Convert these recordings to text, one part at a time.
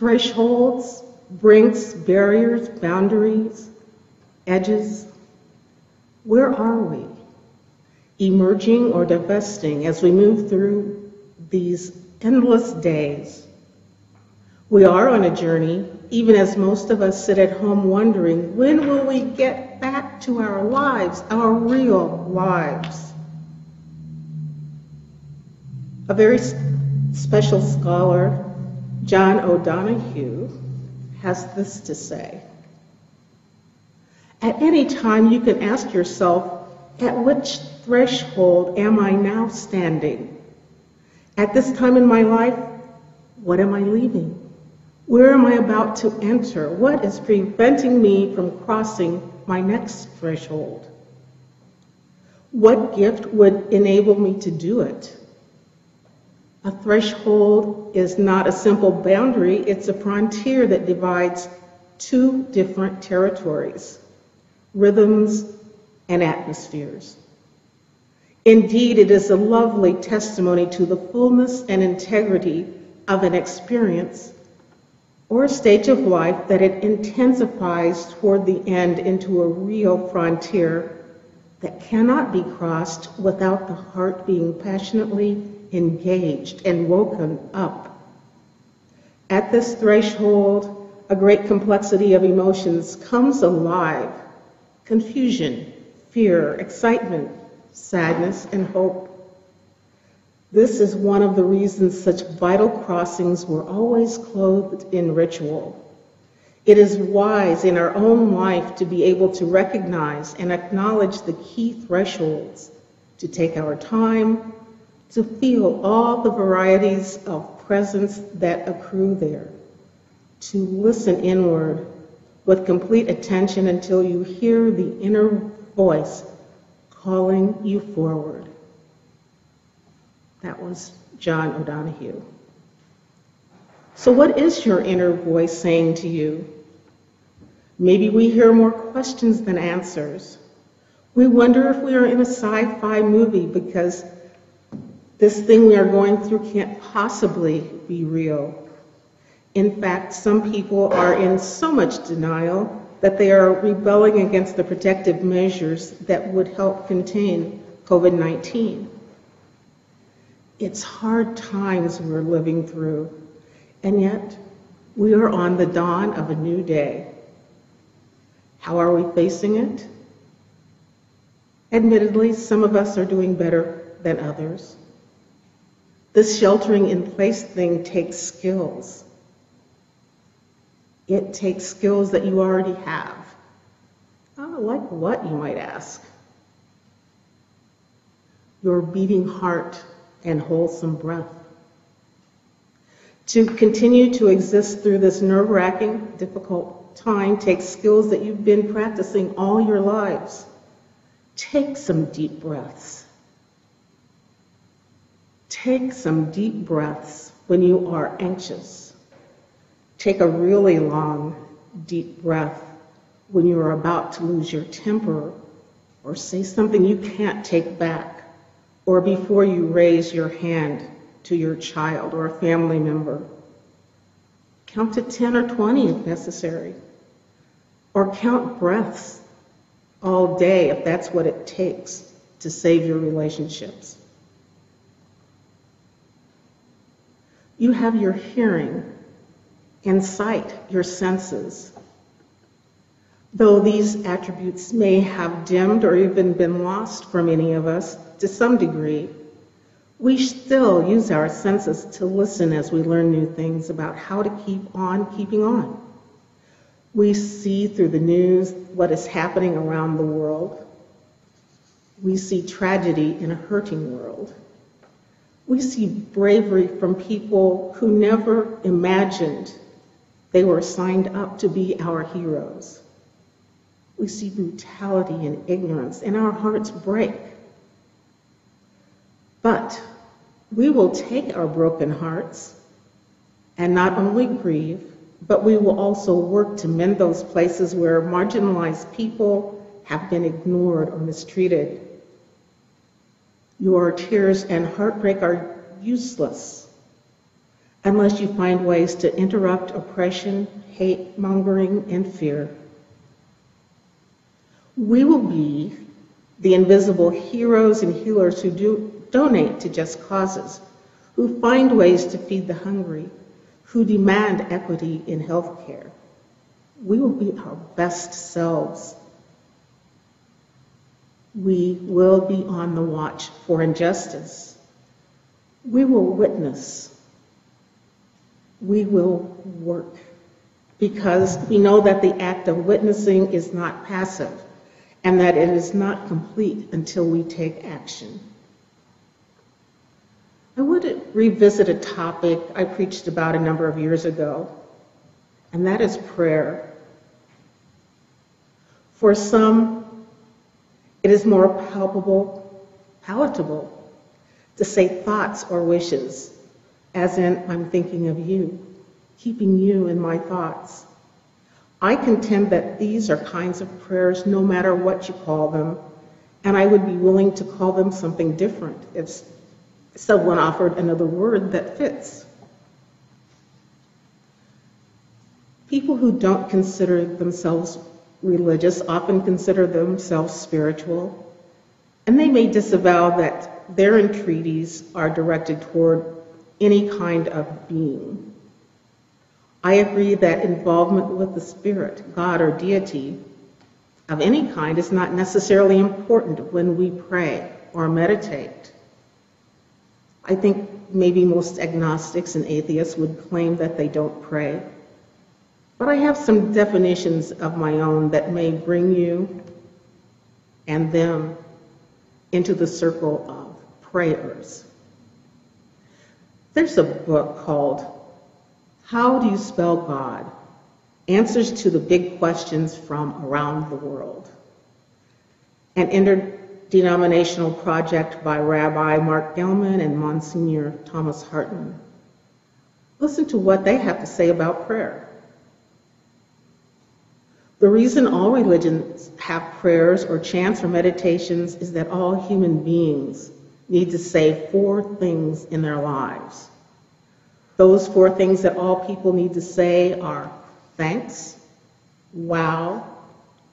thresholds, brinks, barriers, boundaries, edges. Where are we? Emerging or divesting as we move through these endless days. We are on a journey, even as most of us sit at home wondering, when will we get back to our lives, our real lives? A very special scholar, John O'Donohue, has this to say. At any time, you can ask yourself, at which threshold am I now standing? At this time in my life, what am I leaving? Where am I about to enter? What is preventing me from crossing my next threshold? What gift would enable me to do it? A threshold is not a simple boundary, it's a frontier that divides two different territories, rhythms and atmospheres. Indeed, it is a lovely testimony to the fullness and integrity of an experience or a stage of life that it intensifies toward the end into a real frontier that cannot be crossed without the heart being passionately engaged and woken up. At this threshold, a great complexity of emotions comes alive confusion, fear, excitement, sadness, and hope. This is one of the reasons such vital crossings were always clothed in ritual. It is wise in our own life to be able to recognize and acknowledge the key thresholds, to take our time, to feel all the varieties of presence that accrue there, to listen inward with complete attention until you hear the inner voice calling you forward. That was John O'Donohue. So, what is your inner voice saying to you? Maybe we hear more questions than answers. We wonder if we are in a sci fi movie because this thing we are going through can't possibly be real. In fact, some people are in so much denial that they are rebelling against the protective measures that would help contain COVID 19. It's hard times we're living through, and yet we are on the dawn of a new day. How are we facing it? Admittedly, some of us are doing better than others. This sheltering in place thing takes skills. It takes skills that you already have. Oh, like what, you might ask? Your beating heart and wholesome breath. To continue to exist through this nerve wracking, difficult time takes skills that you've been practicing all your lives. Take some deep breaths. Take some deep breaths when you are anxious. Take a really long, deep breath when you are about to lose your temper or say something you can't take back, or before you raise your hand to your child or a family member. Count to 10 or 20 if necessary, or count breaths all day if that's what it takes to save your relationships. You have your hearing and sight, your senses. Though these attributes may have dimmed or even been lost for many of us to some degree, we still use our senses to listen as we learn new things about how to keep on keeping on. We see through the news what is happening around the world. We see tragedy in a hurting world. We see bravery from people who never imagined they were signed up to be our heroes. We see brutality and ignorance, and our hearts break. But we will take our broken hearts and not only grieve, but we will also work to mend those places where marginalized people have been ignored or mistreated your tears and heartbreak are useless. unless you find ways to interrupt oppression, hate mongering, and fear. We will be the invisible heroes and healers who do donate to just causes, who find ways to feed the hungry, who demand equity in healthcare. We will be our best selves. We will be on the watch for injustice. We will witness. We will work because we know that the act of witnessing is not passive and that it is not complete until we take action. I would revisit a topic I preached about a number of years ago, and that is prayer. For some, it is more palpable, palatable to say thoughts or wishes, as in, I'm thinking of you, keeping you in my thoughts. I contend that these are kinds of prayers no matter what you call them, and I would be willing to call them something different if someone offered another word that fits. People who don't consider themselves religious often consider themselves spiritual, and they may disavow that their entreaties are directed toward any kind of being. I agree that involvement with the Spirit, God, or deity of any kind is not necessarily important when we pray or meditate. I think maybe most agnostics and atheists would claim that they don't pray. But I have some definitions of my own that may bring you and them into the circle of prayers. There's a book called how do you spell God? Answers to the big questions from around the world. An interdenominational project by Rabbi Marc Gellman and Monsignor Thomas Hartman. Listen to what they have to say about prayer. The reason all religions have prayers or chants or meditations is that all human beings need to say four things in their lives. Those four things that all people need to say are thanks, wow,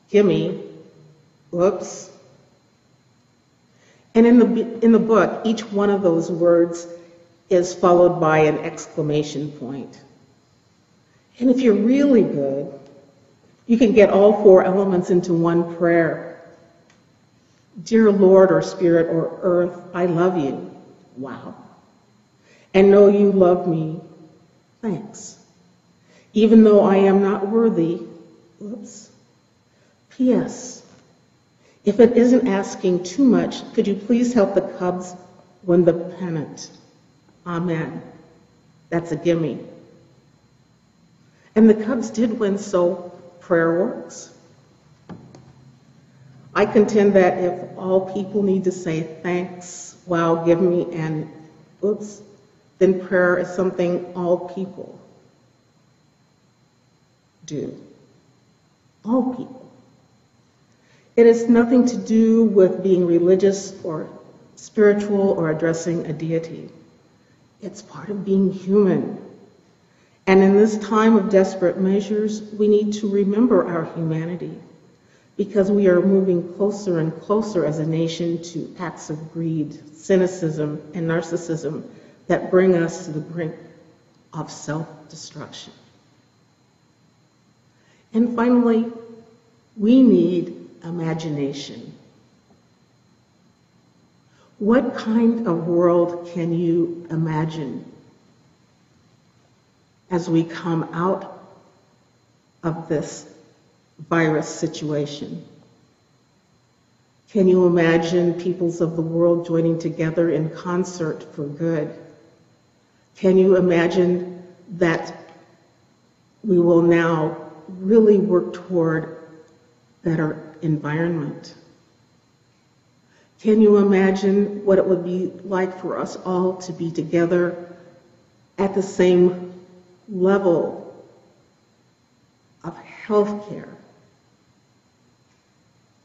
gimme, whoops. And in the, in the book, each one of those words is followed by an exclamation point. And if you're really good, you can get all four elements into one prayer. Dear Lord or Spirit or Earth, I love you. Wow and know you love me. Thanks. Even though I am not worthy, oops. P.S. If it isn't asking too much, could you please help the Cubs win the pennant? Amen. That's a gimme. And the Cubs did win, so prayer works. I contend that if all people need to say thanks, wow, give me, and oops, then prayer is something all people do. All people. It has nothing to do with being religious or spiritual or addressing a deity. It's part of being human. And in this time of desperate measures, we need to remember our humanity because we are moving closer and closer as a nation to acts of greed, cynicism, and narcissism that bring us to the brink of self-destruction. And finally, we need imagination. What kind of world can you imagine as we come out of this virus situation? Can you imagine peoples of the world joining together in concert for good? Can you imagine that we will now really work toward better environment? Can you imagine what it would be like for us all to be together at the same level of health care,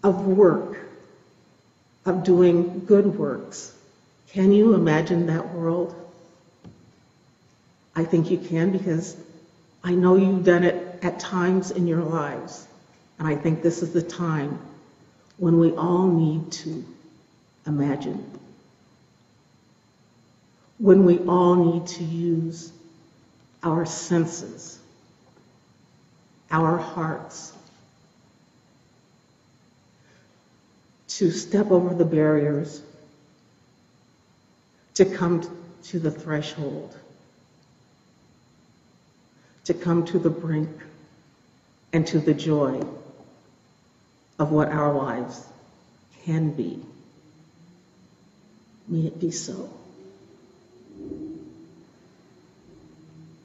of work, of doing good works? Can you imagine that world? I think you can because I know you've done it at times in your lives. And I think this is the time when we all need to imagine. When we all need to use our senses, our hearts, to step over the barriers, to come to the threshold, to come to the brink and to the joy of what our lives can be. May it be so.